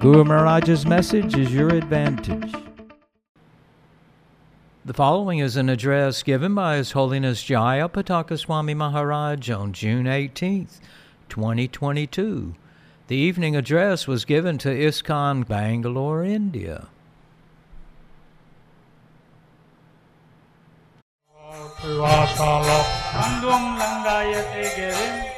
Guru Maharaj's message is your advantage. The following is an address given by His Holiness Jaya Pataka Swami Maharaj on June 18th, 2022. The evening address was given to ISKCON Bangalore, India.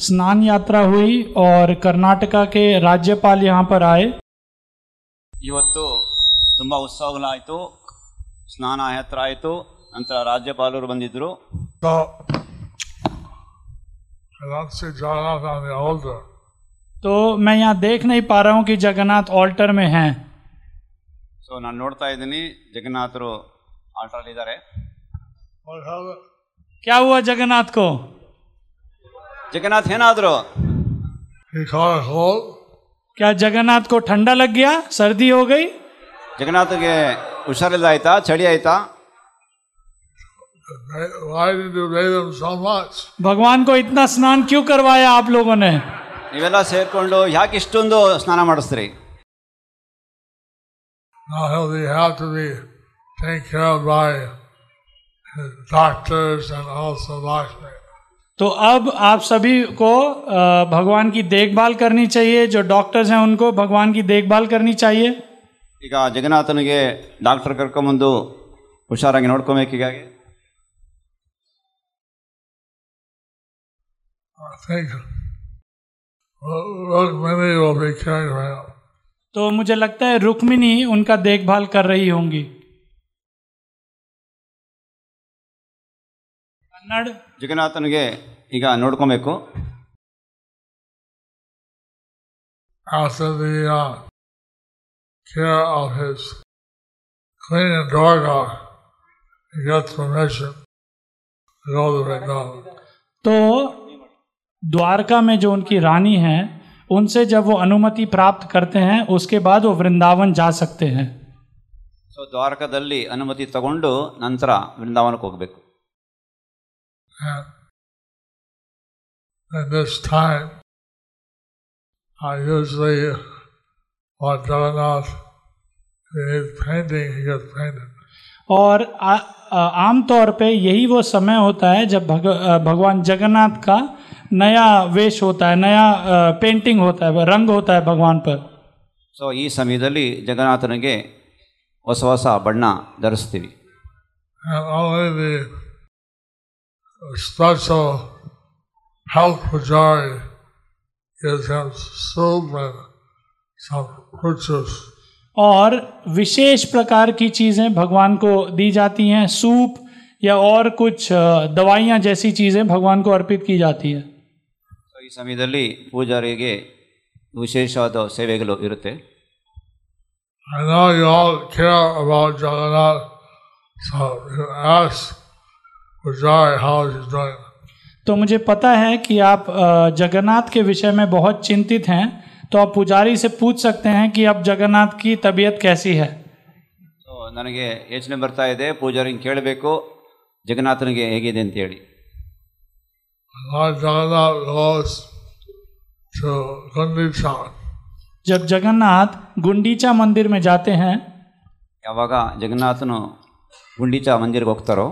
स्नान यात्रा हुई और कर्नाटका के राज्यपाल यहाँ पर आए ಇವತ್ತು ತುಂಬ ಉತ್ಸವಗಳಾಯಿತು ಸ್ನಾನ ಯಾತ್ರೆ ಆಯಿತು ನಂತರ ರಾಜ್ಯಪಾಲರು ಬಂದಿದ್ದರು So I don't see Jagannath on the altar. तो मैं यहाँ देख नहीं पा रहा हूँ कि जगन्नाथ ऑल्टर में हैं ಸೊ ನಾನು ನೋಡ್ತಾ ಇದ್ದೀನಿ ಜಗನ್ನಾಥರು ಆಲ್ಟ್ರಲ್ಲಿದ್ದಾರೆ What happened? क्या हुआ जगन्नाथ को ಜಗನ್ನಾಥ್ ಏನಾದರು He caught a cold. क्या जगन्नाथ को ठंडा लग गया सर्दी हो गई ಜಗನ್ನಾಥ್ಗೆ ಹುಷಾರಿಲ್ಲ ಆಯ್ತಾ ಚಳಿ ಆಯ್ತಾ Why did you bathe him so much? भगवान को इतना स्नान क्यों करवाया आप लोगों ने ನೀವೆಲ್ಲ ಸೇರಿಕೊಂಡು ಯಾಕೆ ಇಷ್ಟೊಂದು ಸ್ನಾನ ಮಾಡಿಸ್ತೀರಿ Now he'll be, have to be taken care of by his doctors and also Lakshmi. तो अब आप सभी को अ, भगवान की देखभाल करनी चाहिए जो डॉक्टर्स हैं उनको भगवान की देखभाल करनी चाहिए ಈಗ ಜಗನ್ನಾಥನಿಗೆ ಡಾಕ್ಟರ್ ಕರ್ಕೊಂಬಂದು ಹುಷಾರಾಗಿ ನೋಡ್ಕೊಬೇಕು ಹೀಗಾಗಿ I think Rukmini will be caring for him. तो मुझे लगता है रुक्मिनी उनका देखभाल कर रही होंगी कन्नड़ ಜಗನ್ನಾಥನಿಗೆ ಈಗ ನೋಡ್ಕೊಬೇಕು After the uh, care of his cleaning Durga, he gets permission to go to Vrindavan. तो द्वारका में जो उनकी रानी हैं उनसे जब वो अनुमति प्राप्त करते हैं उसके बाद वो वृंदावन जा सकते हैं ಸೊ ದ್ವಾರಕದಲ್ಲಿ ಅನುಮತಿ ತಗೊಂಡು ನಂತರ ವೃಂದಾವನಕ್ಕೆ ಹೋಗಬೇಕು And at this time, I usually want Jagannath, if he needs painting, he gets painted. और आ- आ- आमतौर पे यही वो समय होता है जब भग, अ, भगवान जगन्नाथ का नया वेश होता है नया अ, पेंटिंग होता है रंग होता है भगवान पर ಸೊ ಈ ಸಮಯದಲ್ಲಿ ಜಗನ್ನಾಥನಿಗೆ ಹೊಸ ಹೊಸ ಬಣ್ಣ ಧರಿಸ್ತೀವಿ And only the special health pujari gives him soup and some fruit juice. और विशेष प्रकार की चीज़ें भगवान को दी जाती हैं सूप या और कुछ अ, दवाइयाँ जैसी चीज़ें भगवान को अर्पित की जाती है ಸೊ ಈ ಸಮಯದಲ್ಲಿ ಪೂಜಾರಿಗೆ ವಿಶೇಷವಾದ ಸೇವೆಗಳು ಇರುತ್ತೆ I know you all care about Jagannath, so you ask तो मुझे पता है कि आप अ, जगन्नाथ के विषय में बहुत चिंतित हैं तो आप पुजारी से पूछ सकते हैं कि अब जगन्नाथ की तबीयत कैसी है ಸೊ ನನಗೆ ಯೋಚನೆ ಬರ್ತಾ ಇದೆ ಪೂಜಾರಿಗೆ ಕೇಳಬೇಕು ಜಗನ್ನಾಥನಿಗೆ ಹೇಗಿದೆ ಅಂತೇಳಿ Lord Jagannath goes to Gundicha. जब जगन्नाथ गुंडीचा मंदिर में जाते हैं ಯಾವಾಗ ಜಗನ್ನಾಥನು ಗುಂಡೀಚಾ ಮಂದಿರ್ಗೆ ಹೋಗ್ತಾರೋ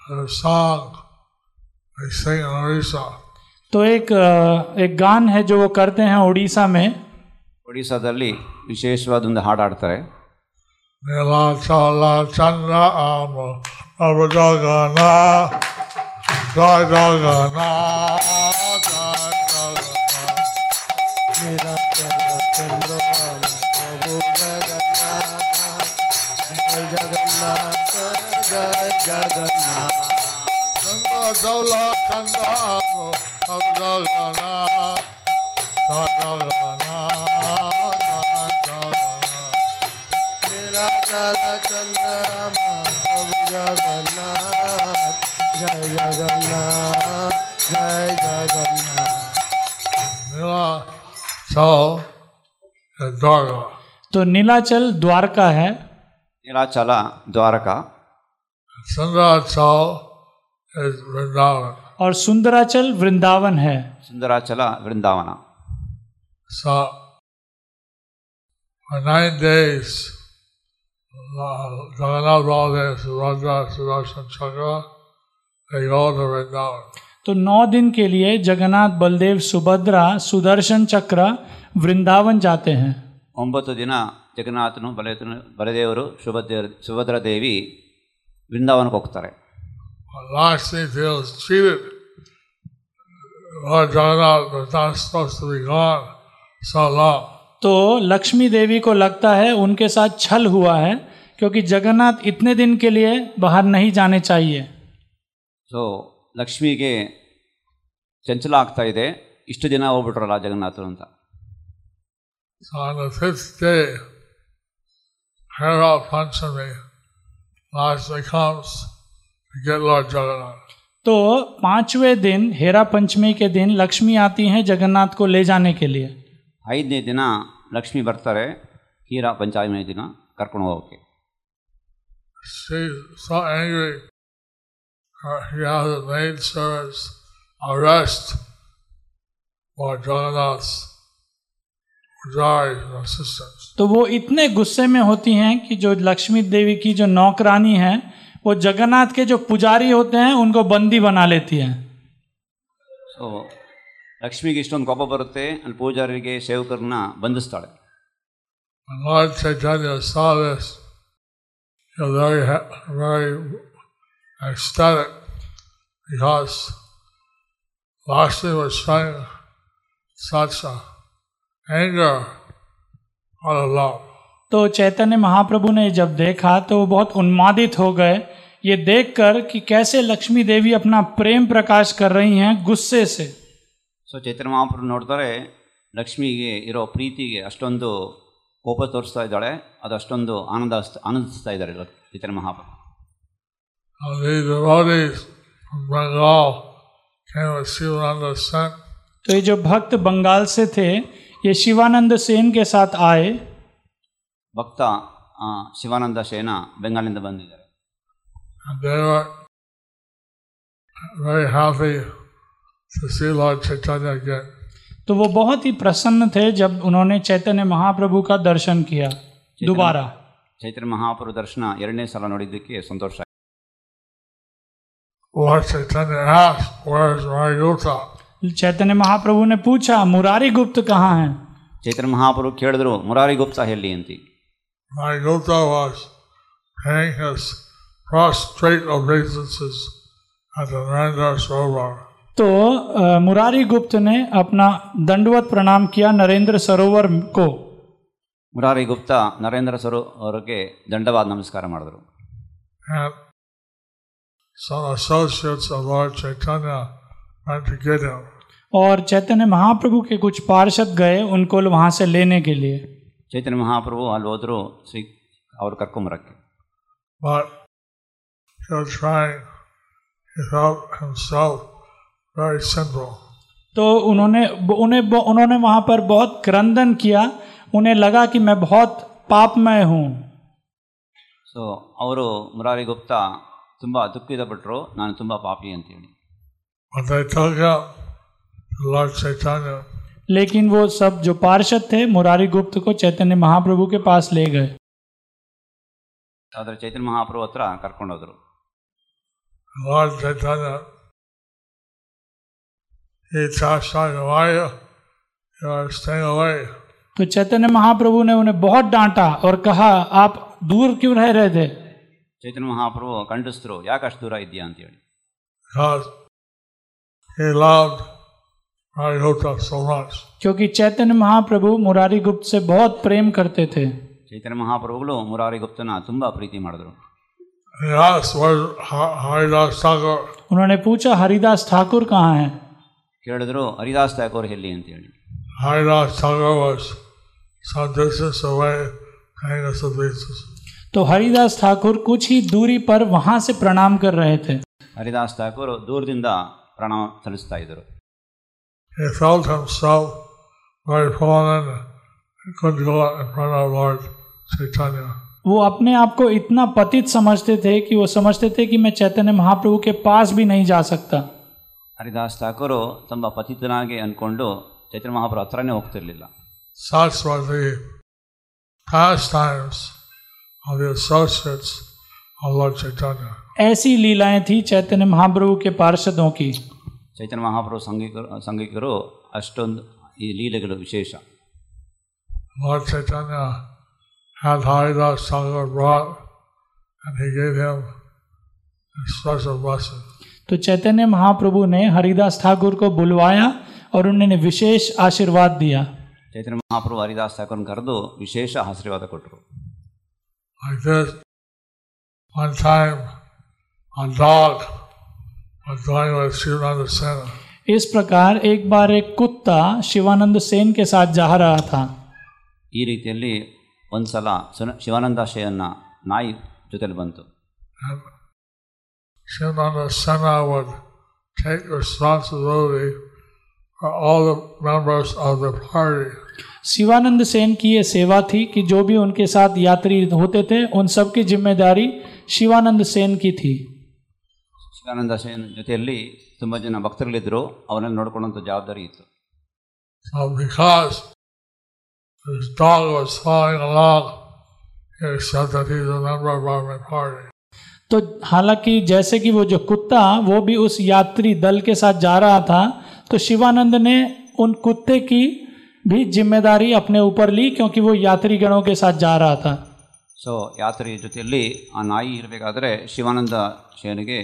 a song they sing in Orissa. तो एक अ, एक गान है जो वो करते हैं उड़ीसा में ಒಡಿಸ್ಸಾದಲ್ಲಿ ವಿಶೇಷವಾದ ಒಂದು ಹಾಡು ಹಾಡ್ತಾರೆ Nila Chala Chandra Ama Abhajagana Jai तो नीलाचल द्वारका है। नीलाचला द्वारका। संराज साहु। is Vrindavan. और सुंदराचल वृंदावन है ಸುಂದರಾಚಲ ವೃಂದಾವನ So, for nine days, uh, Jagannath Baladev, Subhadra, Sudarshan Chakra, they go to Vrindavan. तो नौ दिन के लिए जगन्नाथ बलदेव सुभद्रा सुदर्शन चक्र वृंदावन जाते हैं ಒಂಬತ್ತು ದಿನ ಜಗನ್ನಾಥನು ಬಲದೇವನು ಬಲದೇವರು ಸುಭದ್ರ ಸುಭದ್ರಾ ದೇವಿ ವೃಂದಾವನಕ್ಕೆ ಹೋಗ್ತಾರೆ But Lakshmi feels cheated. Lord Jagannath was not supposed to be gone so long. तो लक्ष्मी देवी को लगता है उनके साथ छल हुआ है क्योंकि जगन्नाथ इतने दिन के लिए बाहर नहीं जाने चाहिए ಸೊ ಲಕ್ಷ್ಮಿಗೆ ಚಂಚಲ ಆಗ್ತಾ ಇದೆ ಇಷ್ಟು ದಿನ ಹೋಗ್ಬಿಟ್ರಲ್ಲ ಜಗನ್ನಾಥರು ಅಂತ So on the fifth day, Hera Panchami, Lakshmi comes तो पांचवें दिन हेरा पंचमी के दिन लक्ष्मी आती हैं जगन्नाथ को ले जाने के लिए ಐದನೇ ದಿನ ಲಕ್ಷ್ಮಿ ಬರ್ತಾರೆ ಹೀರಾ ಪಂಚಾಯಮನೇ ದಿನ ಕರ್ಕೊಂಡು ಹೋಗೋಕ್ಕೆ She's so angry. Uh, he has the maid servants arrest Lord Jagannath's pujaris and assistants. तो वो इतने गुस्से में होती हैं कि जो लक्ष्मी देवी की जो नौकरानी है वो जगन्नाथ के जो पुजारी होते हैं उनको बंदी बना लेती हैं ಸೊ ಲಕ್ಷ್ಮಿಗೆ ಇಷ್ಟೊಂದು ಕೋಪ ಬರುತ್ತೆ ಅಲ್ಲಿ ಪೂಜಾರಿಗೆ ಸೇವಕರನ್ನ ಬಂಧಿಸ್ತಾಳೆ When Lord Chaitanya saw this, he was very, ha- very ecstatic because Lakshmi was showing such a anger out of love. तो चैतन्य महाप्रभु ने जब देखा तो वो बहुत उन्मादित हो गए ये देखकर कि कैसे लक्ष्मी देवी अपना प्रेम प्रकाश कर रही हैं गुस्से से ಸೊ ಚೈತನ್ಯ ಮಹಾಪ್ರಭು ನೋಡ್ತಾರೆ ಲಕ್ಷ್ಮಿಗೆ ಇರೋ ಪ್ರೀತಿಗೆ ಅಷ್ಟೊಂದು ಕೋಪ ತೋರಿಸ್ತಾ ಇದ್ದಾಳೆ ಅದು ಅಷ್ಟೊಂದು ಆನಂದ ಆನಂದಿಸ್ತಾ ಇದ್ದಾರೆ ಲಕ್- ಚೈತನ್ಯ ಮಹಾಪ್ರಭು Uh, the devotees from Bengal came with Shivananda sent तो ये जो भक्त बंगाल से थे ये शिवानंद सेन के साथ आए ಭಕ್ತ ಆ, ಶಿವಾನಂದ ಸೇನ ಬೆಂಗಾಲಿಂದ ಬಂದಿದ್ದಾರೆ and they were very happy to see Lord Chaitanya again. तो वो बहुत ही प्रसन्न थे जब उन्होंने चैतन्य महाप्रभु का दर्शन किया दोबारा ಚೈತನ್ಯ ಮಹಾಪ್ರಭು ದರ್ಶನ ಎರಡನೇ ಸಲ ನೋಡಿದ್ದಕ್ಕೆ ಸಂತೋಷ ಆಯ್ತು. Lord Chaitanya asked, Where is Mariguta? Chaitanya Mahaprabhu ने पूछा मुरारी गुप्त कहाँ हैं ಚೈತನ್ಯ ಮಹಾಪ್ರಭು ಕೇಳಿದ್ರು ಮುರಾರಿ ಗುಪ್ತಾ ಎಲ್ಲಿ ಅಂತಿ Mariguta was paying his prostrate obeisances at the Narendra Sarovar. तो अ, मुरारी गुप्त ने अपना दंडवत प्रणाम किया नरेंद्र सरोवर को ಮುರಾರಿ ಗುಪ್ತಾ ನರೇಂದ್ರ ಸರು ಅವರಿಗೆ ದಂಡವಾದ ನಮಸ್ಕಾರ ಮಾಡಿದ್ರು And some associates of Lord Chaitanya went to get him. और चैतन्य महाप्रभु के कुछ पार्षद गए उनको वहां से लेने के लिए ಚೈತನ್ಯ ಮಹಾಪ್ರಭು ಅಲ್ಲಿ ಹೋದ್ರು ಶ್ರೀ ಅವ್ರು ಕರ್ಕೊಂಬರಕ್ಕೆ But he was trying, he felt himself very simple. तो उन्होंने उन्हें उन्होंने वहां पर बहुत क्रंदन किया उन्हें लगा कि मैं बहुत पापमय हूँ ಸೊ ಅವರು ಮುರಾರಿ ಗುಪ್ತಾ ತುಂಬ ದುಃಖಿತ ಪಟ್ಟರು ನಾನು ತುಂಬ ಪಾಪಿ ಅಂತೇಳಿ But they took him to Lord Chaitanya. लेकिन वो सब जो पार्षद थे मुरारी गुप्त को चैतन्य महाप्रभु के पास ले गए ಆದರೆ ಚೈತನ್ಯ ಮಹಾಪ್ರಭು ಹತ್ರ ಕರ್ಕೊಂಡೋದ್ರು Lord Chaitanya, he chastised him, why you, you are staying away? तो चैतन्य महाप्रभु ने उन्हें बहुत डांटा और कहा आप दूर क्यों रह रहे थे ಚೈತನ್ಯ ಮಹಾಪ್ರಭು ಖಂಡಿಸಿದ್ರು ಯಾಕೆ ಅಷ್ಟು ದೂರ ಇದೆಯಾ ಅಂತೇಳಿ Because he loved Marihuta so much. क्योंकि चैतन्य महाप्रभु मुरारी गुप्त से बहुत प्रेम करते थे ಚೈತನ್ಯ ಮಹಾಪ್ರಭುಗಳು ಮುರಾರಿ ಗುಪ್ತನ ತುಂಬ ಪ್ರೀತಿ ಮಾಡಿದ್ರು He asked where Ha- Haridas Thakur उन्होंने पूछा हरिदास ठाकुर कहाँ हैं ಕೇಳಿದ್ರು ಹರಿದಾಸ್ ಠಾಕೂರ್ ಎಲ್ಲಿ ಅಂತೇಳಿ Haridas Thakur was some distance away paying us obeisances. तो हरिदास ठाकुर कुछ ही दूरी पर वहां से प्रणाम कर रहे थे ಹರಿದಾಸ್ ಠಾಕೂರ್ ದೂರದಿಂದ ಪ್ರಣಾಮ ಸಲ್ಲಿಸ್ತಾ ಇದ್ದರು He felt himself very fallen and couldn't go in front of Lord Chaitanya. वो अपने आप को इतना पतित समझते थे कि वो समझते थे कि मैं चैतन्य महाप्रभु के पास भी नहीं जा सकता ಹರಿದಾಸ್ ಠಾಕೂರು ತುಂಬ ಪತಿತನಾಗಿ ಅಂದ್ಕೊಂಡು ಚೈತನ್ಯ ಮಹಾಪ್ರಭು ಹತ್ರನೇ ಹೋಗ್ತಿರ್ಲಿಲ್ಲ Such were the pastimes of the associates of Lord Chaitanya. ऐसी लीलाएं थी चैतन्य महाप्रभु के पार्षदों की ಚೈತನ್ಯ ಮಹಾಪ್ರಭು ಸಂಘಿಕರು ಸಂಘಿಕರು ಅಷ್ಟೊಂದು ಈ ಲೀಲೆಗಳು ವಿಶೇಷ Lord Chaitanya had Haridas Thakur brought and he gave him a special blessing. तो चैतन्य महाप्रभु ने हरिदास ठाकुर को बुलवाया और उन्होंने विशेष आशीर्वाद दिया ಚೈತನ್ಯ ಮಹಾಪ್ರಭು ಹರಿದಾಸ್ ಠಾಕೂರ್ನ ಕರೆದು ವಿಶೇಷ ಆಶೀರ್ವಾದ ಕೊಟ್ಟರು Like this, one time a dog इस प्रकार एक बार एक कुत्ता शिवानंद सेन के साथ जा रहा था ಈ ರೀತಿಯಲ್ಲಿ ಒಂದು ಸಲ ಸುನ ಶಿವಾನಂದಾಶಯನ್ನ ನಾಯಿ ಜೊತೆಲಿ ಬಂತು And Shivananda Sena would take responsibility for all the members of the party. Shivanand Sen की ये सेवा थी कि जो भी उनके साथ यात्री होते थे उन सब की जिम्मेदारी शिवानंद सेन की थी ಶಿವಾನಂದಾಶಯನ ಜೊತೆಯಲ್ಲಿ ತುಂಬ ಜನ ಭಕ್ತರುಗಳಿದ್ದರು ಅವರನ್ನು ನೋಡ್ಕೊಳ್ಳುವಂಥ ಜವಾಬ್ದಾರಿ ಇತ್ತು So because this dog was following along, he said that he's a member of our party. तो हालांकि जैसे कि वो जो कुत्ता वो भी उस यात्री दल के साथ जा रहा था तो शिवानंद ने उन कुत्ते की भी जिम्मेदारी अपने ऊपर ली क्योंकि वो यात्रीगणों के साथ जा रहा था ಸೊ ಯಾತ್ರೆಯ ಜೊತೆಯಲ್ಲಿ ಆ ನಾಯಿ ಇರಬೇಕಾದ್ರೆ ಶಿವಾನಂದ ಶಯನಿಗೆ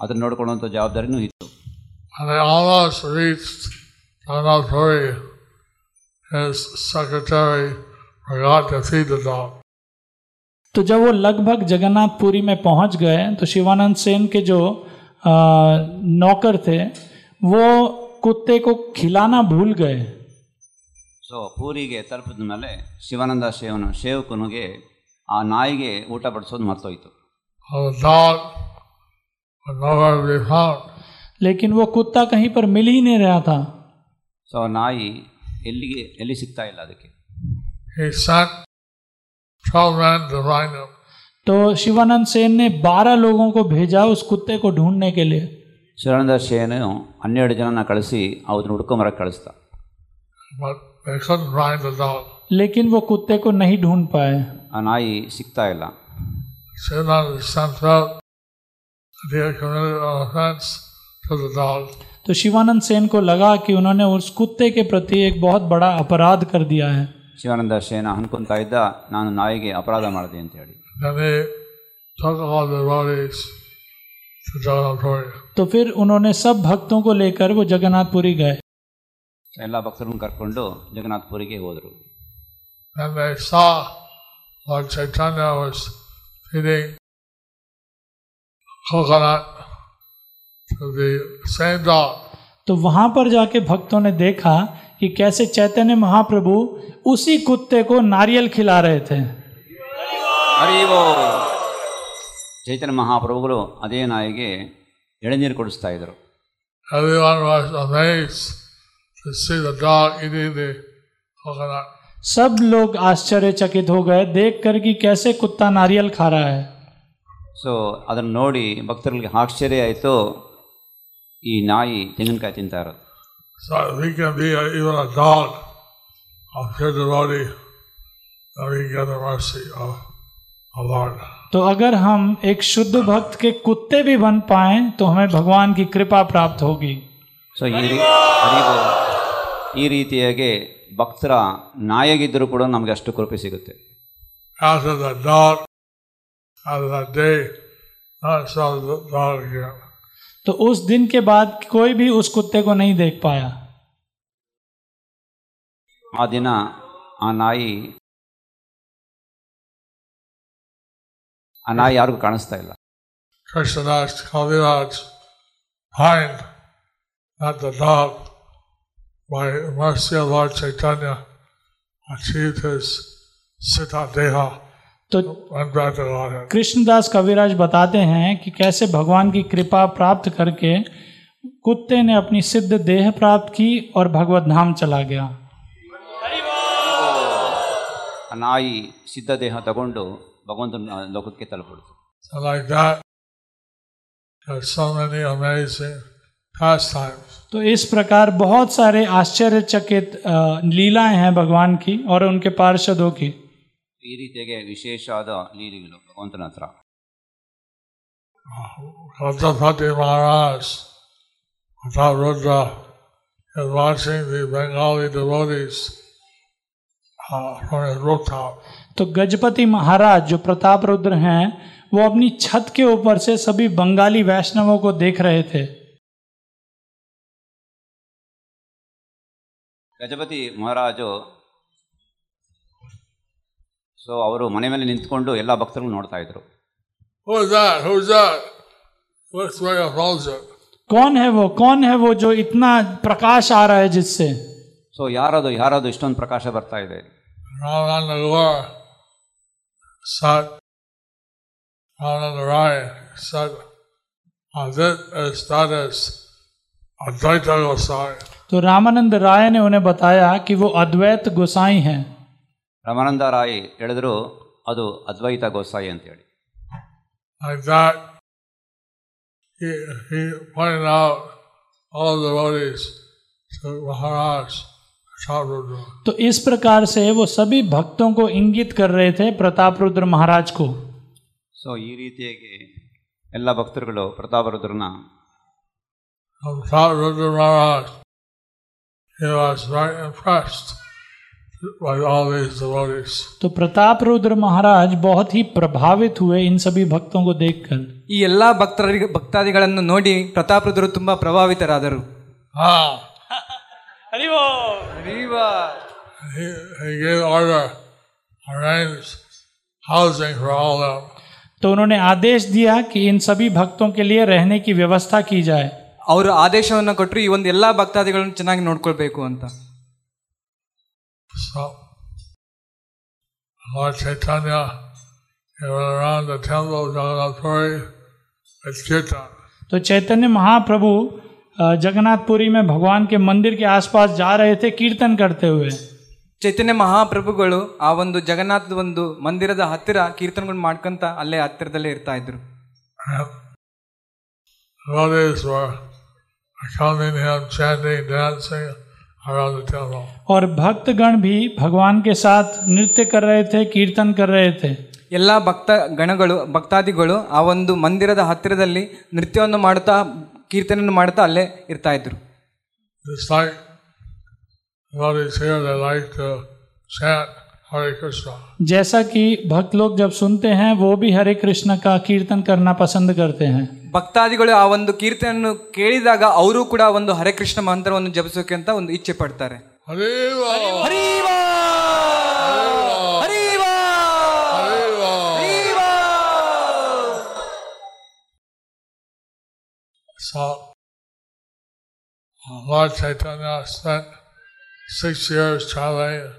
ಅದನ್ನು ನೋಡ್ಕೊಳ್ಳುವಂಥ ಜವಾಬ್ದಾರಿನೂ ಇತ್ತು And they almost reached Jagannath Puri. His secretary forgot to feed the dog. तो जब वो लगभग जगन्नाथपुरी में पहुंच गए तो शिवानंद सेन के जो आ, नौकर थे वो कुत्ते को खिलाना भूल गए ಸೊ ಪೂರಿಗೆ ತಲುಪಿದ ಮೇಲೆ ಶಿವಾನಂದ ಶೇವನು ಸೇವಕನಿಗೆ ಆ ನಾಯಿಗೆ ಊಟ ಬಡಿಸೋದು ಮರ್ತೋಯ್ತು लेकिन वो कुत्ता कहीं पर मिल ही नहीं रहा था ಸೊ ಆ ನಾಯಿ ಎಲ್ಲಿಗೆ ಎಲ್ಲಿ ಸಿಗ್ತಾ ಇಲ್ಲ ಅದಕ್ಕೆ He sent twelve men to find him. तो शिवानंद सेन ने बारह लोगों को भेजा उस कुत्ते को ढूंढने के लिए ಶಿವಾನಂದ ಶೇನು ಹನ್ನೆರಡು ಜನನ ಕಳಿಸಿ ಅವ್ರನ್ನ ಹುಡ್ಕೊಂಬರಕ್ಕೆ ಕಳಿಸ್ದ But they couldn't find the dog. लेकिन वो कुत्ते को नहीं ढूंढ पाए ಆ ನಾಯಿ ಸಿಗ್ತಾ ಇಲ್ಲ Shivananda sent out that he had committed an offense to the dog. तो शिवानंद सेन को लगा कि उन्होंने उस कुत्ते के प्रति एक बहुत बड़ा अपराध कर दिया है ಶಿವಾನಂದ ಶೇನ ಅನ್ಕೊಂತಾ ಇದ್ದ ನಾನು ನಾಯಿಗೆ ಅಪರಾಧ ಮಾಡಿದೆ ಅಂತ ಹೇಳಿ Then he took all the devotees to Jagannath Puri. तो फिर उन्होंने सब भक्तों को लेकर वो जगन्नाथपुरी गए ಎಲ್ಲ ಭಕ್ತರನ್ನು ಕರ್ಕೊಂಡು ಜಗನ್ನಾಥಪುರಿಗೆ ಹೋದರು And they saw Lord Chaitanya was feeding coconut to the same dog. तो वहां पर जाके भक्तों ने देखा कि कैसे चैतन्य महाप्रभु उसी कुत्ते को नारियल खिला रहे थे ಅರಿವೋ ಚೈತನ್ಯ ಮಹಾಪ್ರಭುಗಳು ಅದೇ ನಾಯಿಗೆ ಎಳೆನೀರು ಕೊಡಿಸ್ತಾ ಇದ್ರು Everyone was amazed to see the dog eating the coconut. सब लोग आश्चर्यचकित हो गए देखकर कि कैसे कुत्ता नारियल खा रहा है ಸೊ ಅದನ್ನು ನೋಡಿ ಭಕ್ತರಿಗೆ ಆಶ್ಚರ್ಯ ಆಯಿತು ಈ ನಾಯಿ ತೆಂಗಿನಕಾಯಿ ತಿಂತಾ ಇರೋದು So if we can be a, even a dog of pure devotee, then we can get the mercy of our Lord. तो अगर हम एक शुद्ध भक्त के कुत्ते भी बन पाए तो हमें भगवान की कृपा प्राप्त होगी ಸೊ ಈ ರೀ ಅರಿವು ಈ ರೀತಿಯಾಗಿ ಭಕ್ತರ ನಾಯಿಗಿದ್ದರೂ ಕೂಡ ನಮಗೆ ಅಷ್ಟು ಕೃಪೆ ಸಿಗುತ್ತೆ After the dog तो उस दिन के बाद कोई भी उस कुत्ते को नहीं देख पाया ಆ ದಿನ ಆ ನಾಯಿ ಆ ನಾಯಿ ಯಾರಿಗೂ ಕಾಣಿಸ್ತಾ ಇಲ್ಲ Krishnadas Kaviraj find that the dog, by mercy of Lord Chaitanya, achieved his Siddha Deha तो and back to Godhead. Krishnadas कविराज बताते हैं कि कैसे भगवान की कृपा प्राप्त करके कुत्ते ने अपनी सिद्ध देह प्राप्त की और भगवत धाम चला गया ಆ ನಾಯಿ ಸಿದ್ಧ ದೇಹ ತಗೊಂಡು ಭಗವಂತನ ಲೋಕಕ್ಕೆ ತಲುಪಿಡ್ತು So like that, there's so many amazing pastimes. तो इस प्रकार बहुत सारे आश्चर्यचकित अ, लीलाएं हैं भगवान की और उनके पार्षदों की ಈ ರೀತಿಯಾಗಿ ವಿಶೇಷವಾದ ಲೀಲೆಗಳು ಭಗವಂತನ ಹತ್ರ Rajapati Maharaj, Pratap Rudra, is watching the Bengali devotees uh, from his rooftop. तो गजपति महाराज जो प्रताप रुद्र हैं वो अपनी छत के ऊपर से सभी बंगाली वैष्णवों को देख रहे थे ಗಜಪತಿ ಮಹಾರಾಜು ಸೊ ಅವರು ಮನೆ ಮೇಲೆ ನಿಂತ್ಕೊಂಡು ಎಲ್ಲ ಭಕ್ತರು ನೋಡ್ತಾ ಇದ್ರು Who is that? Who's that? Looks like a vulture. कौन है वो कौन है वो जो इतना प्रकाश आ रहा है जिससे ಸೊ ಯಾರದು ಯಾರದು ಇಷ್ಟೊಂದು ಪ್ರಕಾಶ ಬರ್ತಾ ಇದೆ Ramananda Gaur said, Ramananda Rai said, uh, this is, that is Advaita Gosai. तो रामानंद राय ने उन्हें बताया कि वो अद्वैत गोसाई हैं ರಮಾನಂದ ರಾಯ್ ಹೇಳಿದ್ರು ಅದು ಅದ್ವೈತ ಗೋಸಾಯಿ ಅಂತೇಳಿ Like that, he, he pointed out all the devotees to Maharaj Chaturudra. तो इस प्रकार से वो सभी भक्तों को इंगित कर रहे थे प्रताप रुद्र महाराज को ಸೊ ಈ ರೀತಿಯಾಗಿ ಎಲ್ಲ ಭಕ್ತರುಗಳು ಪ್ರತಾಪರುದ್ರನ From Chaturudra Maharaj, he was very impressed तो प्रताप रुद्र महाराज बहुत ही प्रभावित हुए इन सभी भक्तों को देखकर ಈ ಎಲ್ಲ ಭಕ್ತರಿಗೆ ಭಕ್ತಾದಿಗಳನ್ನು ನೋಡಿ ಪ್ರತಾಪರುದ್ರರು ತುಂಬಾ ಪ್ರಭಾವಿತರಾದರು Ah, he, he gave order, arranged housing for all of them. तो उन्होंने आदेश दिया कि इन सभी भक्तों के लिए रहने की व्यवस्था की जाए ಅವರು ಆದೇಶವನ್ನು ಕೊಟ್ಟರು ಈ ಒಂದು ಎಲ್ಲಾ ಭಕ್ತಾದಿಗಳನ್ನು ಚೆನ್ನಾಗಿ ನೋಡ್ಕೊಳ್ಬೇಕು ಅಂತ So, Lord Chaitanya, he went around the temple of Jagannath Puri with kirtan. तो चैतन्य महाप्रभु अ, जगन्नाथपुरी में भगवान के मंदिर के आसपास जा रहे थे कीर्तन करते हुए ಚೈತನ್ಯ ಮಹಾಪ್ರಭುಗಳು ಆ ಒಂದು ಜಗನ್ನಾಥದ ಒಂದು ಮಂದಿರದ ಹತ್ತಿರ ಕೀರ್ತನೆಗಳು ಮಾಡ್ಕೊಂತ ಅಲ್ಲೇ ಹತ್ತಿರದಲ್ಲೇ ಇರ್ತಾ ಇದ್ರು And devotees were accompanying him, chanting, dancing around the temple. और भक्तगण भी भगवान के साथ नृत्य कर रहे थे कीर्तन कर रहे थे ಎಲ್ಲ ಭಕ್ತ ಗಣಗಳು ಭಕ್ತಾದಿಗಳು ಆ ಒಂದು ಮಂದಿರದ ಹತ್ತಿರದಲ್ಲಿ ನೃತ್ಯವನ್ನು ಮಾಡುತ್ತಾ ಕೀರ್ತನೆಯನ್ನು ಮಾಡುತ್ತಾ ಅಲ್ಲೇ ಇರ್ತಾ ಇದ್ರು Just like devotees here, they like to chant Hare Krishna. जैसा कि भक्त लोग जब सुनते हैं वो भी हरे कृष्ण का कीर्तन करना पसंद करते हैं ಭಕ್ತಾದಿಗಳು ಆ ಒಂದು ಕೀರ್ತನೆಯನ್ನು ಕೇಳಿದಾಗ ಅವರು ಕೂಡ ಒಂದು ಹರೆ ಕೃಷ್ಣ ಮಂತ್ರವನ್ನು ಜಪಿಸೋಕೆ ಅಂತ ಒಂದು ಇಚ್ಛೆ ಪಡ್ತಾರೆ Hariva! ಹರಿವಾ! ಹರಿವಾ! Hariva! ಹರಿವಾ! So, uh, Lord Chaitanya spent six years traveling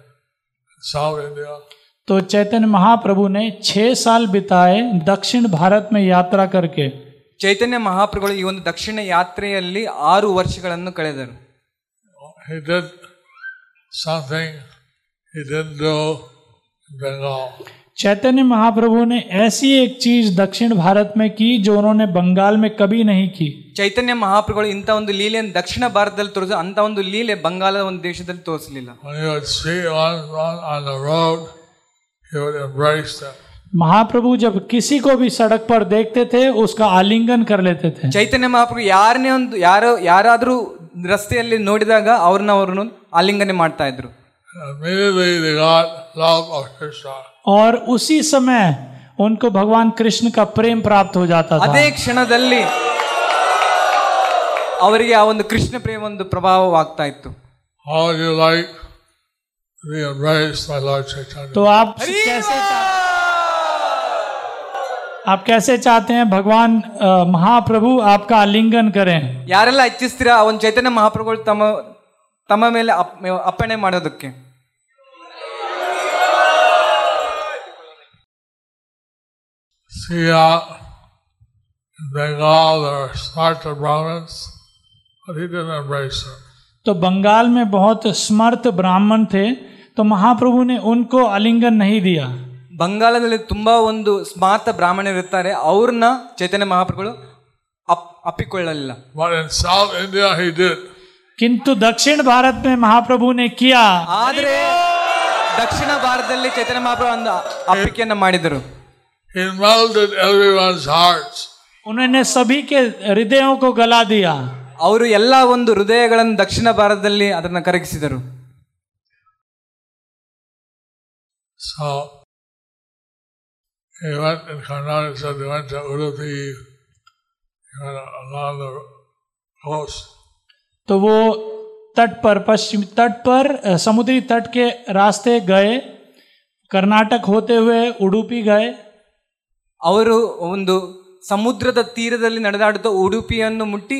in South India. तो चैतन्य महाप्रभु ने छह साल बिताए दक्षिण भारत में यात्रा करके ಚೈತನ್ಯ ಮಹಾಪ್ರಭುಗಳು ಈ ಒಂದು ದಕ್ಷಿಣ ಯಾತ್ರೆಯಲ್ಲಿ ಆರು ವರ್ಷಗಳನ್ನು ಕಳೆದರು He did something he didn't do in Bengal. Chaitanya Mahaprabhu ने ऐसी एक चीज दक्षिण भारत में की जो उन्होंने बंगाल में कभी नहीं की ಚೈತನ್ಯ ಮಹಾಪ್ರಭುಗಳು ಇಂಥ ಒಂದು ಲೀಲೆಯನ್ನು ದಕ್ಷಿಣ ಭಾರತದಲ್ಲಿ ತೋರಿಸ ಅಂತ ಒಂದು ಲೀಲೆ ಬಂಗಾಲದ ಒಂದು ದೇಶದಲ್ಲಿ ತೋರಿಸಲಿಲ್ಲ When he would see one, one on the road, he would embrace them. महाप्रभु जब किसी को भी सड़क पर देखते थे उसका आलिंगन कर लेते थे ಚೈತನ್ಯ ಮಹಾಪ್ರಭು ಯಾರನ್ನೇ ಒಂದು ಯಾರೋ ಯಾರಾದರೂ ರಸ್ತೆಯಲ್ಲಿ ನೋಡಿದಾಗ ಅವ್ರನ್ನ ಅವ್ರನ್ನು ಆಲಿಂಗನೆ ಮಾಡ್ತಾ ಇದ್ರು Immediately they got love of Krishna. और उसी समय उनको भगवान कृष्ण का प्रेम प्राप्त हो जाता था ಅದೇ ಕ್ಷಣದಲ್ಲಿ ಅವರಿಗೆ ಆ ಒಂದು ಕೃಷ್ಣ ಪ್ರೇಮ ಒಂದು ಪ್ರಭಾವವಾಗ್ತಾ ಇತ್ತು How would you like to be embraced by Lord Chaitanya? तो आप कैसे चा- आप कैसे चाहते हैं भगवान अ, महाप्रभु आपका आलिंगन करें ಯಾರೆಲ್ಲ ಇಚ್ಛಿಸ್ತೀರಾ ಆ ಒಂದು ಚೈತನ್ಯ ಮಹಾಪ್ರಭುಗಳು ತಮ್ಮ ತಮ್ಮ ಮೇಲೆ ಅಪ್- ಅಪ್ಪಣೆ ಮಾಡೋದಕ್ಕೆ See, uh, in Bengal there are Smarta Brahmins, तो बंगाल में बहुत स्मर्थ ब्राह्मण थे तो महाप्रभु ने उनको आलिंगन नहीं दिया ಬಂಗಾಳದಲ್ಲಿ ತುಂಬಾ ಒಂದು ಸ್ಮಾರ್ತ ಬ್ರಾಹ್ಮಣರು ಇರ್ತಾರೆ ಅವ್ರನ್ನ ಚೈತನ್ಯ ಮಹಾಪ್ರಭುಗಳು up ಅಪ್ಪಿಕೊಳ್ಳಲಿಲ್ಲ But in South India he did. किंतु दक्षिण भारत में महाप्रभु ने किया ಆದ್ರೆ ದಕ್ಷಿಣ ಭಾರತದಲ್ಲಿ ಚೈತನ್ಯ ಮಹಾಪ್ರಭು ಒಂದು ಅಪ್ಪಿಕೆಯನ್ನ ಮಾಡಿದರು He melted everyone's hearts. उन्होंने सभी के हृदयों को गला दिया ಅವರು ಎಲ್ಲ ಒಂದು ಹೃದಯಗಳನ್ನು ದಕ್ಷಿಣ ಭಾರತದಲ್ಲಿ ಅದನ್ನ ಕರಗಿಸಿದರು So he went in Karnataka, said he went to Udupi, he went along the coast. तो वो तट पर पश्चिम तट पर अ, समुद्री तट के रास्ते गए कर्नाटक होते हुए उडुपी गए ಅವರು ಒಂದು ಸಮುದ್ರದ ತೀರದಲ್ಲಿ ನಡೆದಾಡುತ್ತಾ ಉಡುಪಿಯನ್ನು ಮುಟ್ಟಿ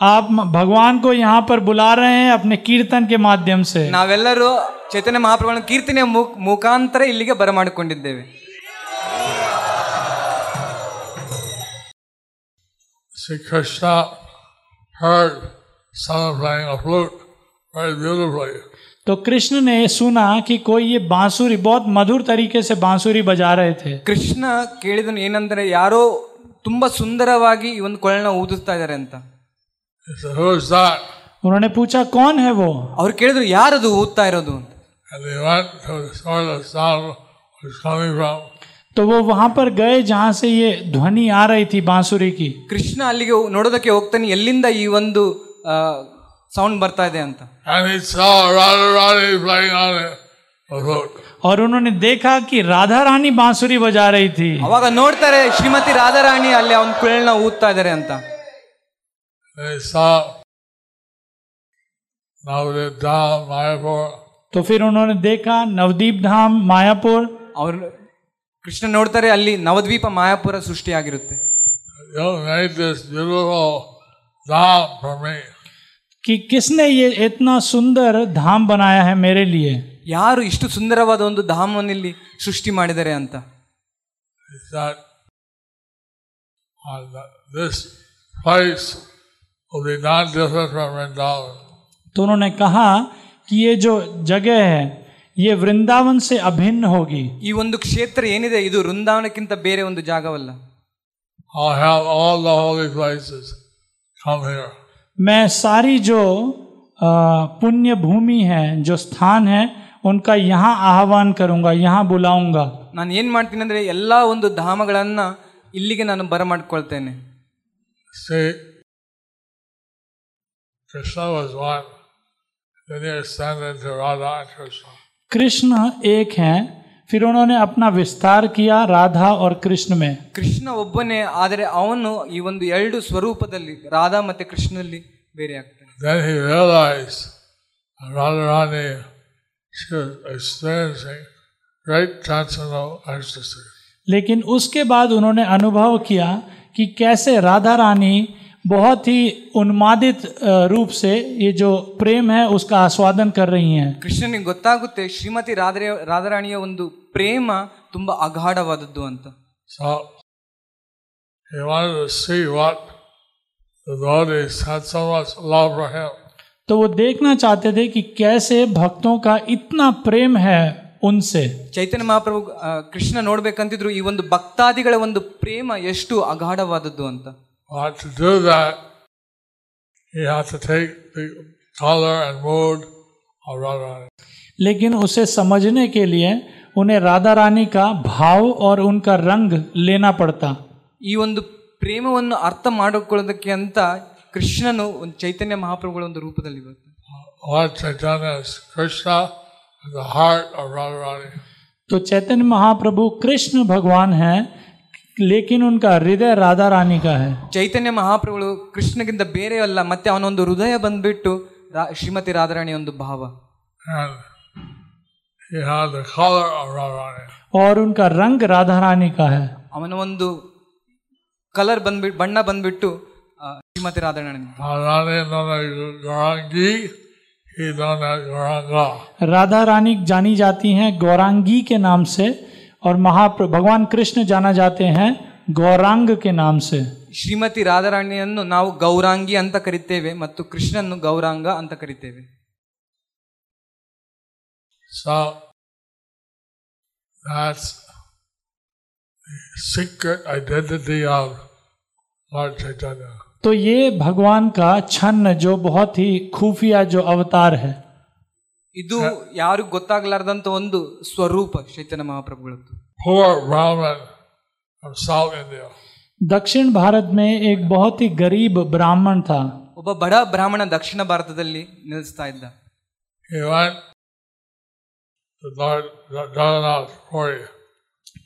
आप म- भगवान को यहाँ पर बुला रहे हैं अपने कीर्तन के माध्यम से ನಾವೆಲ್ಲರೂ ಚೈತನ್ಯ ಮಹಾಪ್ರಭುಗಳ ಕೀರ್ತನೆಯ ಮು- ಮುಖಾಂತರ ಇಲ್ಲಿಗೆ ಬರಮಾಡಿಕೊಂಡಿದ್ದೇವೆ See, Krishna heard someone playing a flute very beautifully. तो कृष्ण ने सुना कि कोई ये बांसुरी बहुत मधुर तरीके से बांसुरी बजा रहे थे ಕೃಷ್ಣ ಕೇಳಿದನು ಏನಂದ್ರೆ ಯಾರೋ ತುಂಬಾ ಸುಂದರವಾಗಿ ಈ ಒಂದು ಕೊಳನ ಊದಿಸ್ತಾ ಇದ್ದಾರೆ ಅಂತ उन्होंने पूछा कौन है वो ಅವ್ರು ಕೇಳಿದ್ರು ಯಾರದು ಊದ್ತಾ ಇರೋದು ಅಂತ And he went to where the sound was coming from. तो वो वहां पर गए जहां से ये ध्वनि आ रही थी बांसुरी की ಕೃಷ್ಣ ಅಲ್ಲಿಗೆ ನೋಡೋದಕ್ಕೆ ಹೋಗ್ತಾನೆ ಎಲ್ಲಿಂದ ಈ ಒಂದು ಸೌಂಡ್ ಬರ್ತಾ ಇದೆ ಅಂತ And he saw Radharani playing on it, a flute. और उन्होंने देखा कि राधा रानी बांसुरी बजा रही थी ಅವಾಗ ನೋಡ್ತಾರೆ ಶ್ರೀಮತಿ ರಾಧಾರಾಣಿ ಅಲ್ಲಿ ಒಂದು ಕುಳನ ಊದ್ತಾ ಇದ್ದಾರೆ ಅಂತ And he saw Navadip Dham, Mayapur, तो फिर उन्होंने देखा नवदीप धाम मायापुर ಅವ್ರು ಕೃಷ್ಣ ನೋಡ್ತಾರೆ ಅಲ್ಲಿ Navadwip Mayapur ಸೃಷ್ಟಿಯಾಗಿರುತ್ತೆ you made this beautiful dham for me. कि किसने ये इतना सुंदर धाम बनाया है मेरे लिए ಯಾರು ಇಷ್ಟು ಸುಂದರವಾದ ಒಂದು ಧಾಮವನ್ನು ಇಲ್ಲಿ ಸೃಷ್ಟಿ ಮಾಡಿದ್ದಾರೆ ಅಂತ He said, "On the- this place तो उन्होंने कहा कि ये जो जगह है ये वृंदावन से अभिन्न होगी ಈ ಒಂದು ಕ್ಷೇತ್ರ ಏನಿದೆ ಇದು ವೃಂದಾವನಕ್ಕಿಂತ ಬೇರೆ ಒಂದು ಜಾಗವಲ್ಲ I'll have all the holy places come here. मैं सारी जो अ, पुण्य भूमि है जो स्थान है उनका यहाँ आह्वान करूँगा यहाँ बुलाऊंगा ನಾನು ಏನ್ ಮಾಡ್ತೀನಿ ಅಂದ್ರೆ ಎಲ್ಲ ಒಂದು ಧಾಮಗಳನ್ನ ಇಲ್ಲಿಗೆ ನಾನು ಬರಮಾಡ್ಕೊಳ್ತೇನೆ See, Krishna was one. Then he ascended to Radha and Krishna. Krishna एक हैं फिर उन्होंने अपना विस्तार किया राधा और कृष्ण में ಕೃಷ್ಣ ಒಬ್ಬನೇ ಆದರೆ ಅವನು ಈ ಒಂದು ಎರಡು ಸ್ವರೂಪದಲ್ಲಿ ರಾಧಾ ಮತ್ತೆ ಕೃಷ್ಣನಲ್ಲಿ ಬೇರೆ ಆಗ್ತಾನೆ Then he realized that Radharani, she was experiencing great transcendental ecstasy. लेकिन उसके बाद उन्होंने अनुभव किया कि कैसे राधा रानी बहुत ही उन्मादित अ, रूप से ये जो प्रेम है उसका आस्वादन कर रही हैं ಕೃಷ್ಣನಿಗೆ ಗೊತ್ತಾಗುತ್ತೆ ಶ್ರೀಮತಿ ರಾಧರೆ ರಾಧಾರಾಣಿಯ ಒಂದು ಪ್ರೇಮ ತುಂಬಾ ಅಗಾಢವಾದದ್ದು ಅಂತ So he wanted to see what the devotees had so much love for him. तो वो देखना चाहते थे कि कैसे भक्तों का इतना प्रेम है उनसे ಚೈತನ್ಯ ಮಹಾಪ್ರಭು ಆ, ಕೃಷ್ಣ ನೋಡ್ಬೇಕಂತಿದ್ರು ಈ ಒಂದು ಭಕ್ತಾದಿಗಳ ಒಂದು ಪ್ರೇಮ ಎಷ್ಟು ಅಗಾಢವಾದದ್ದು ಅಂತ But to do that, he had to take the color and mood of Radharani. लेकिन उसे समझने के लिए उन्हें राधा रानी का भाव और उनका रंग लेना पड़ता ಈ ಒಂದು ಪ್ರೇಮವನ್ನು ಅರ್ಥ ಮಾಡಿಕೊಳ್ಳೋದಕ್ಕೆ ಅಂತ ಕೃಷ್ಣನು ಒಂದು ಚೈತನ್ಯ ಮಹಾಪ್ರಭುಗಳ ಒಂದು ರೂಪದಲ್ಲಿ ಬರ್ತಾನೆ Lord Chaitanya is Krishna in the heart of Radharani. तो चैतन्य महाप्रभु कृष्ण भगवान है लेकिन उनका हृदय राधा रानी का है ಚೈತನ್ಯ ಮಹಾಪ್ರಭುಗಳು ಕೃಷ್ಣಗಿಂತ ಬೇರೆ ಅಲ್ಲ ಮತ್ತೆ ಅವನೊಂದು ಹೃದಯ ಬಂದ್ಬಿಟ್ಟು ರಾ- ಶ್ರೀಮತಿ ರಾಧಾರಾಣಿಯ ಒಂದು ಭಾವ And he had the color of Radharani. और उनका रंग राधा रानी का है ಅವನ ಒಂದು ಕಲರ್ ಬಂದ್ಬಿಟ್ಟು ಬಣ್ಣ ಬಂದ್ಬಿಟ್ಟು ಆ, Shrimati Radharani Radharani known as Garangi, he known as Garanga. Radha Rani जानी जाती हैं गौरांगी के नाम से और महाप्र भगवान कृष्ण जाना जाते हैं गौरांग के नाम से ಶ್ರೀಮತಿ ರಾಧಾರಾಣಿಯನ್ನು ನಾವು ಗೌರಾಂಗಿ ಅಂತ ಕರಿತೇವೆ ಮತ್ತು ಕೃಷ್ಣನ್ನು ಗೌರಾಂಗ ಅಂತ ಕರಿತೇವೆ So that's the secret identity of Lord Chaitanya. तो ये भगवान का छन्न जो बहुत ही खुफिया जो अवतार है ಇದು ಯಾರು ಗೊತ್ತಾಗ್ಲಾರ್ದಂತ ಒಂದು ಸ್ವರೂಪ ಚೈತನ್ಯ ಮಹಾಪ್ರಭುಗಳದ್ದು Poor Brahmin from South India. दक्षिण भारत में एक बहुत ही गरीब ब्राह्मण था ಒಬ್ಬ ಬಡ ಬ್ರಾಹ್ಮಣ ದಕ್ಷಿಣ ಭಾರತದಲ್ಲಿ ನಿಲ್ಲಿಸ್ತಾ ಇದ್ದ He went to Lord Jagannath Puri.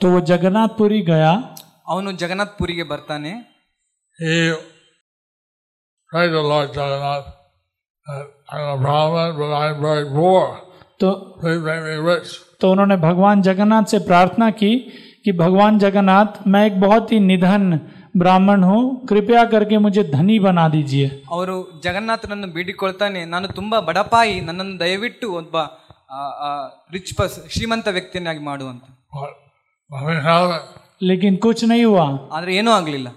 तो वो जगन्नाथपुरी गया ಅವನು ಜಗನ್ನಾಥ್ ಪುರಿಗೆ ಬರ್ತಾನೆ He prayed to Lord Jagannath तो Please make me rich. तो उन्होंने भगवान जगन्नाथ से प्रार्थना की कि भगवान जगन्नाथ मैं एक बहुत ही निधन ब्राह्मण हूँ कृपया करके मुझे धनी बना दीजिए ಅವರು ಜಗನ್ನಾಥನನ್ನು ಬೇಡಿಕೊಳ್ತಾನೆ ನಾನು ತುಂಬಾ ಬಡಪಾಯಿ ನನ್ನನ್ನು ದಯವಿಟ್ಟು ಒಬ್ಬ ರಿಚ್ ಪರ್ಸ್ ಶ್ರೀಮಂತ ವ್ಯಕ್ತಿಯನ್ನಾಗಿ ಮಾಡು ಅಂತ But nothing happened. लेकिन कुछ नहीं हुआ ಆದ್ರೆ ಏನೂ ಆಗ್ಲಿಲ್ಲ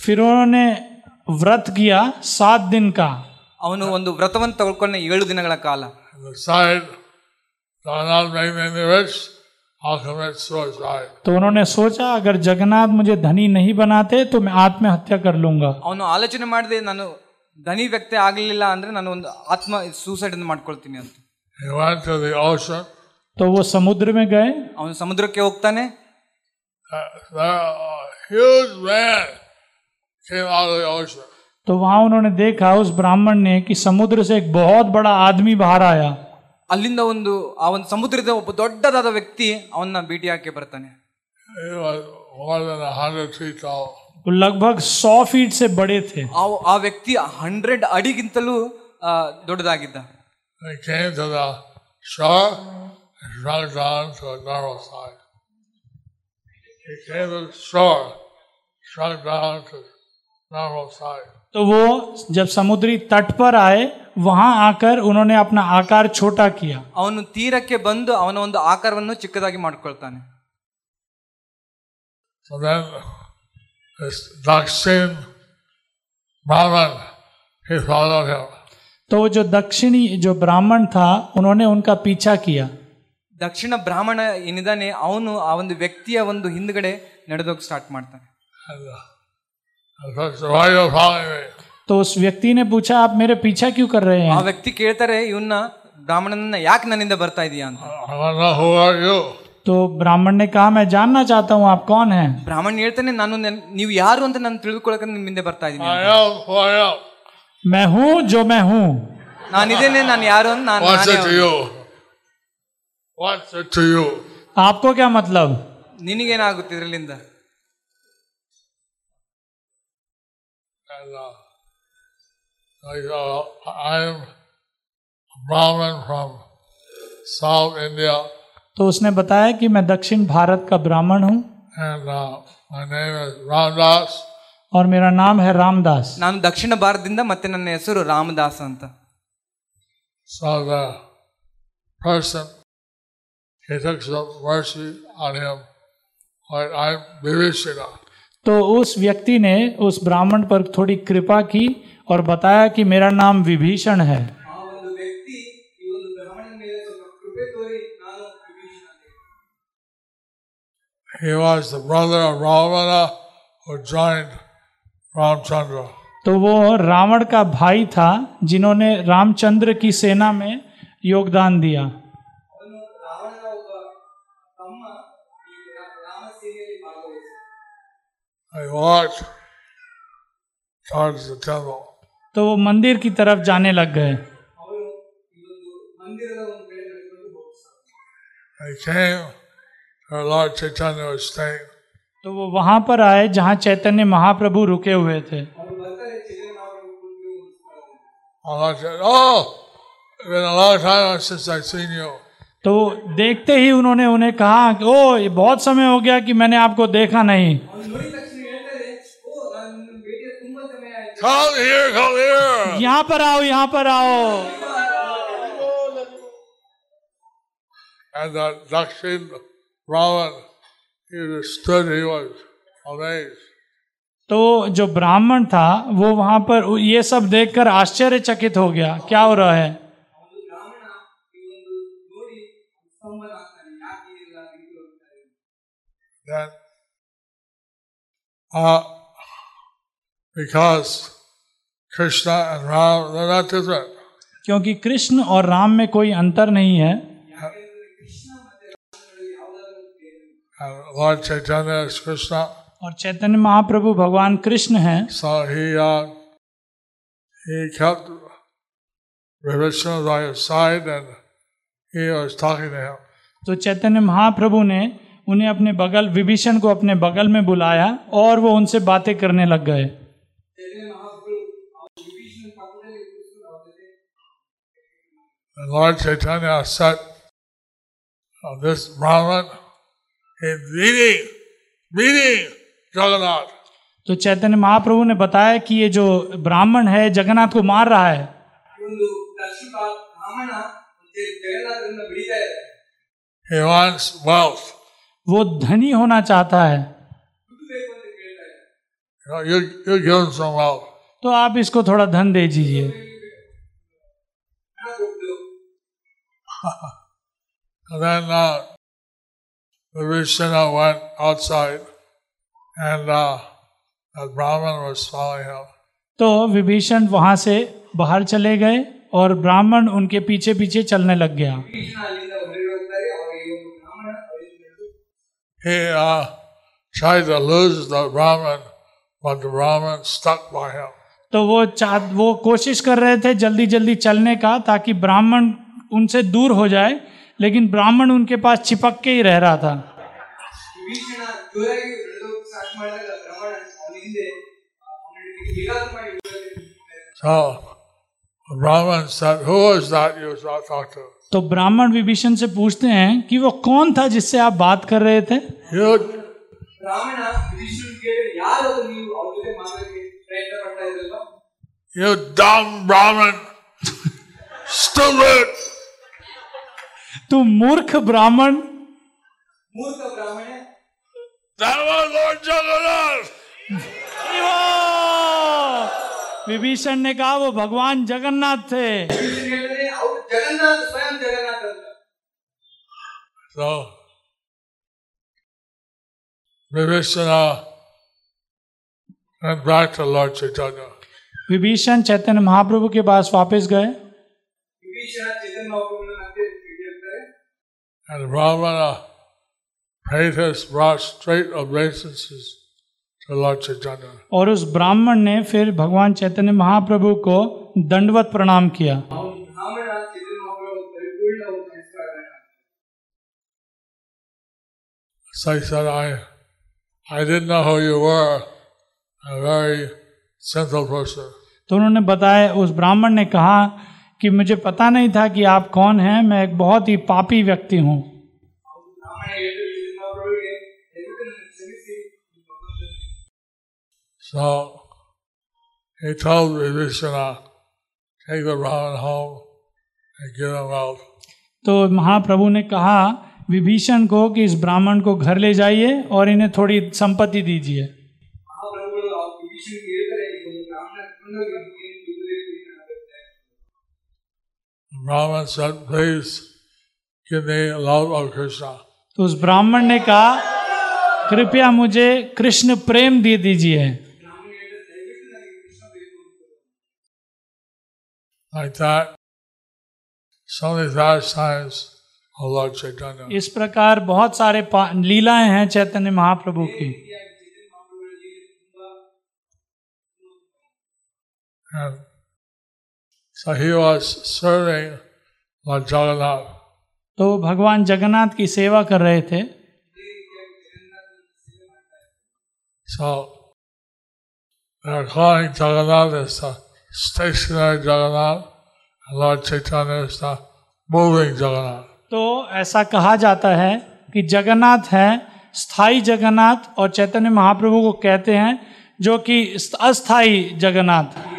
फिर उन्होंने व्रत किया सात दिन का ಅವನು ಒಂದು ವ್ರತವನ್ನು ತಗೊಳ್ಕೊಂಡ ಏಳು ದಿನಗಳ ಕಾಲ And decided, Jagannath make me rich, I'll commit suicide. तो उन्होंने सोचा अगर जगन्नाथ मुझे धनी नहीं बनाते तो मैं आत्महत्या कर लूंगा ಅವನು ಆಲೋಚನೆ ಮಾಡಿದೆ ನಾನು ಧನಿ ವ್ಯಕ್ತಿ ಆಗಲಿಲ್ಲ ಅಂದ್ರೆ ನಾನು ಒಂದು ಆತ್ಮ ಸೂಸೈಡ್ ಅನ್ನು ಮಾಡ್ಕೊಳ್ತೀನಿ ಅಂತ He went to the ocean. तो वो समुद्र में गए ಅವನು ಸಮುದ್ರಕ್ಕೆ ಹೋಗ್ತಾನೆ तो वहां उन्होंने देखा उस ब्राह्मण ने कि समुद्र से एक बहुत बड़ा आदमी बाहर आया ಅಲ್ಲಿಂದ ಒಂದು ಆ ಒಂದು ಸಮುದ್ರದ ಒಬ್ಬ ದೊಡ್ಡದಾದ ವ್ಯಕ್ತಿ ಅವನ್ನ ಭೇಟಿಯಾಕೆ ಬರ್ತಾನೆ He was more than a hundred feet tall. वो लगभग सौ फीट से बड़े थे ಆ ಆ ವ್ಯಕ್ತಿ ಹಂಡ್ರೆಡ್ ಅಡಿಗಿಂತಲೂ ಆ, ದೊಡ್ಡದಾಗಿದ್ದ He came to the shore and shrunk down to a normal size. He came to the shore, shrunk down to normal size. तो वो जब समुद्री तट पर आए वहां आकर उन्होंने अपना आकार छोटा किया ಅವನು ತೀರಕ್ಕೆ ಬಂದು ಅವನ ಒಂದು ಆಕಾರವನ್ನು ಚಿಕ್ಕದಾಗಿ ಮಾಡ್ಕೊಳ್ತಾನೆ So then this Dakshin Brahman, he followed him. तो वो जो दक्षिणी जो ब्राह्मण था उन्होंने उनका पीछा किया ದಕ್ಷಿಣ ಬ್ರಾಹ್ಮಣ ಏನಿದಾನೆ ಅವನು ಆ ಒಂದು ವ್ಯಕ್ತಿಯ ಒಂದು ಹಿಂದ್ಗಡೆ ನಡೆದೋಗಿ ಸ್ಟಾರ್ಟ್ ಮಾಡ್ತಾನೆ And, uh, and said, why are you following me? तो उस व्यक्ति ने पूछा आप मेरे पीछा क्यों कर रहे ಆ हैं ವ್ಯಕ್ತಿ ಕೇಳ್ತಾರೆ ಇವನ್ನ ಬ್ರಾಹ್ಮಣನ ಯಾಕೆ ನನ್ನಿಂದ ಬರ್ತಾ ಇದೀಯಾ ಅಂತ I want to know who are you? तो ब्राह्मण ने कहा मैं जानना चाहता हूँ आप कौन हैं ಬ್ರಾಹ್ಮಣ ಹೇಳ್ತಾನೆ ನಾನು ನೆನ್- ನೀವು ಯಾರು ಅಂತ ನಾನು ತಿಳ್ಕೊಳಕ್ಕೆ ನಿಮ್ಮ ಹಿಂದೆ ಬರ್ತಾ ಇದ್ದೀನಿ I am who I am. मैं हूँ जो मैं हूँ ನಾನಿದ್ದೇನೆ ನಾನು ಯಾರು ಅಂತ ನಾನು What's ನಾನೇ it to ಅವ್ನು. you? What's it to you? आपको क्या मतलब ನಿನಗೇನಾಗುತ್ತೆ ಇದರಲ್ಲಿಂದ And uh, I go, I'm a Brahmin from South India, तो उसने बताया कि मैं दक्षिण भारत का ब्राह्मण हूँ and uh, my name is Ramdas. और मेरा नाम है रामदास ನಾನು ದಕ್ಷಿಣ ಭಾರತದಿಂದ ಮತ್ತೆ ನನ್ನ ಹೆಸರು ರಾಮದಾಸ್ ಅಂತ So the person, he took some mercy on him. I, I'm Vivishina. तो उस व्यक्ति ने उस ब्राह्मण पर थोड़ी कृपा की और बताया कि मेरा नाम विभीषण है He was the brother of Ravana who joined Ramchandra. तो वो रावण का भाई था जिन्होंने रामचंद्र की सेना में योगदान दिया तो वो मंदिर की तरफ़ जाने लग गए। तो वो वहाँ पर आए जहाँ चैतन्य महाप्रभु रुके हुए थे। तो देखते ही उन्होंने उन्हें कहा ओ बहुत समय हो गया कि मैंने आपको देखा नहीं। Come here, come here. यहाँ पर आओ यहाँ पर आओ And the Dakshin Brahman, he stood, he was amazed. तो जो ब्राह्मण था वो वहाँ पर ये सब देखकर आश्चर्यचकित हो गया क्या हो रहा है Then, uh, Because Krishna and Ram, they're not different. क्योंकि कृष्ण और राम में कोई अंतर नहीं है। और चैतन्य महाप्रभु भगवान कृष्ण है। तो चैतन्य महाप्रभु ने उन्हें अपने बगल विभीषण को अपने बगल में बुलाया और वो उनसे बातें करने लग गए। And Lord Chaitanya said oh, this Brahman, is leading, leading Jagannath. तो चैतन्य महाप्रभु ने बताया कि ये जो ब्राह्मण है जगन्नाथ को मार रहा है He wants wealth. वो धनी होना चाहता है you you, you give him some wealth. तो आप इसको थोड़ा धन दे दीजिए and then uh, the Vishnu went outside and uh, the Brahman was following him. तो विभीषण वहाँ से बाहर चले गए और ब्राह्मण उनके पीछे पीछे चलने लग गया He uh, tried to lose the Brahman, but the Brahman stuck by him. तो वो चाह वो कोशिश कर रहे थे जल्दी जल्दी चलने का ताकि ब्राह्मण उनसे दूर हो जाए लेकिन ब्राह्मण उनके पास चिपक के ही रह रहा था। तो ब्राह्मण विभीषण से पूछते हैं कि वो कौन था जिससे आप बात कर रहे थे? ब्राह्मण dumb Brahmin! तू मूर्ख ब्राह्मण। मूर्ख ब्राह्मण विभीषण ने कहा वो भगवान जगन्नाथ थे। विभीषण चैतन्य महाप्रभु के पास वापस गए। Vibhishan And the paid his rod straight obeisances to Lord Chaitanya. और उस ब्राह्मण ने फिर भगवान चैतन्य महाप्रभु को दंडवत प्रणाम किया So he said, I, I didn't know who you were, a very sinful person. तो उन्होंने बताया उस ब्राह्मण ने कहा कि मुझे पता नहीं था कि आप कौन हैं मैं एक बहुत ही पापी व्यक्ति हूँ। So he told Vibhishana, take the Brahmin home and give him तो महाप्रभु ने कहा विभीषण को कि इस ब्राह्मण को घर ले जाइए और इन्हें थोड़ी संपत्ति दीजिए। ब्राह्मण sir please give me love of Krishna. तो उस ब्राह्मण ने कहा कृपया मुझे कृष्ण प्रेम दे दीजिए। इस प्रकार बहुत सारे लीलाएँ हैं चैतन्य महाप्रभु की। Yeah. So he was serving Lord Jagannath. तो भगवान जगन्नाथ की सेवा कर रहे थे। तो ऐसा कहा जाता है कि जगन्नाथ है स्थायी जगन्नाथ और चैतन्य महाप्रभु को कहते हैं जो कि अस्थाई जगन्नाथ है।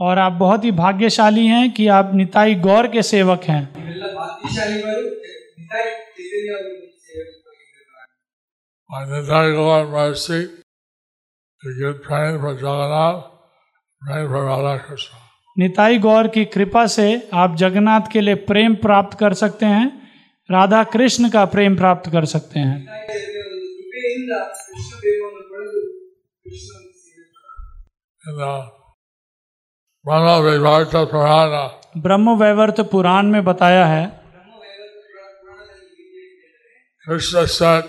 और आप बहुत ही भाग्यशाली हैं कि आप निताई गौर के सेवक हैं। On निताई गौर की कृपा से आप जगन्नाथ के लिए प्रेम प्राप्त कर सकते हैं राधा कृष्ण का प्रेम प्राप्त कर सकते हैं। ब्रह्म वैवर्त पुराण में बताया है। Krishna said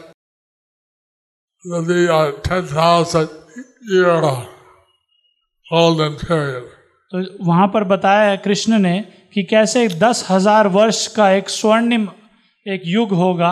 that 10,000 year golden period तो वहाँ पर बताया है कृष्ण ने कि कैसे दस हज़ार वर्ष का एक स्वर्णिम एक युग होगा।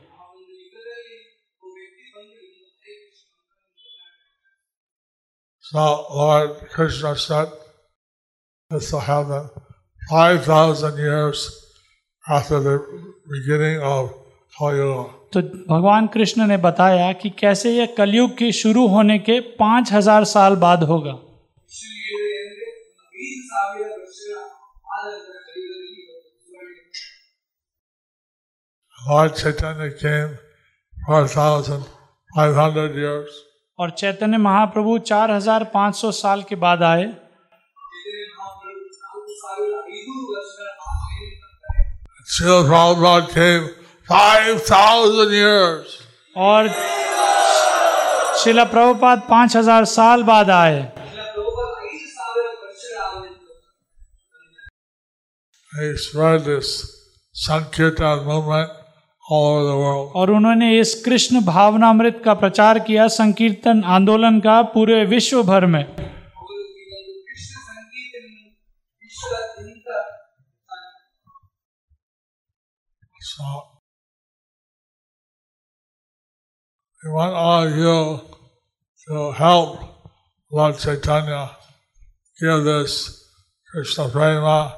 So Lord Krishna said, this will happen 5,000 years after the beginning of Kali तो भगवान कृष्ण ने बताया कि कैसे यह कलयुग के शुरू होने के पाँच हज़ार साल बाद होगा Lord Chaitanya came for a thousand five hundred years. और चैतन्य महाप्रभु 4500 साल के बाद आए। और शिला प्रभुपाद 5000 साल बाद आए। संकेत spread और उन्होंने इस कृष्ण भावनामृत का प्रचार किया संकीर्तन आंदोलन का पूरे विश्व भर में So, we want all of you to help Lord Chaitanya give this Krishna Prema,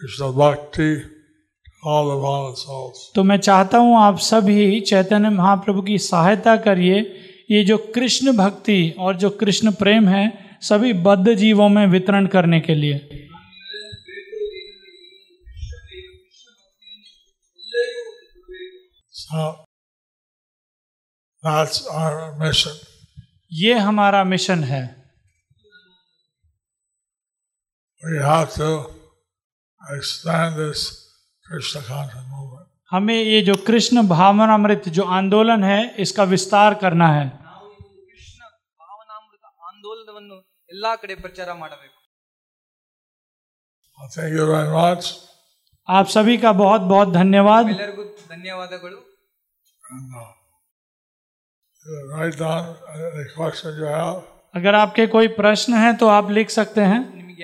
Krishna Bhakti, तो मैं चाहता हूँ आप सभी चैतन्य महाप्रभु की सहायता करिए ये जो कृष्ण भक्ति और जो कृष्ण प्रेम है सभी बद्ध जीवों में वितरण करने के लिए So that's our mission. ये हमारा मिशन है We have to this. हमें ये जो कृष्ण भावनामृत जो आंदोलन है इसका विस्तार करना है ನಾವು ಈ ಒಂದು ಕೃಷ್ಣ ಭಾವನಾಮೃತ ಆಂದೋಲನವನ್ನು ಎಲ್ಲಾ ಕಡೆ ಪ್ರಚಾರ ಮಾಡಬೇಕು Well, thank you very much. आप सभी का बहुत बहुत धन्यवाद ಎಲ್ಲರಿಗೂ ಧನ್ಯವಾದಗಳು And uh, you write down any questions you have. अगर आपके कोई प्रश्न है तो आप लिख सकते हैं ನಿಮಗೆ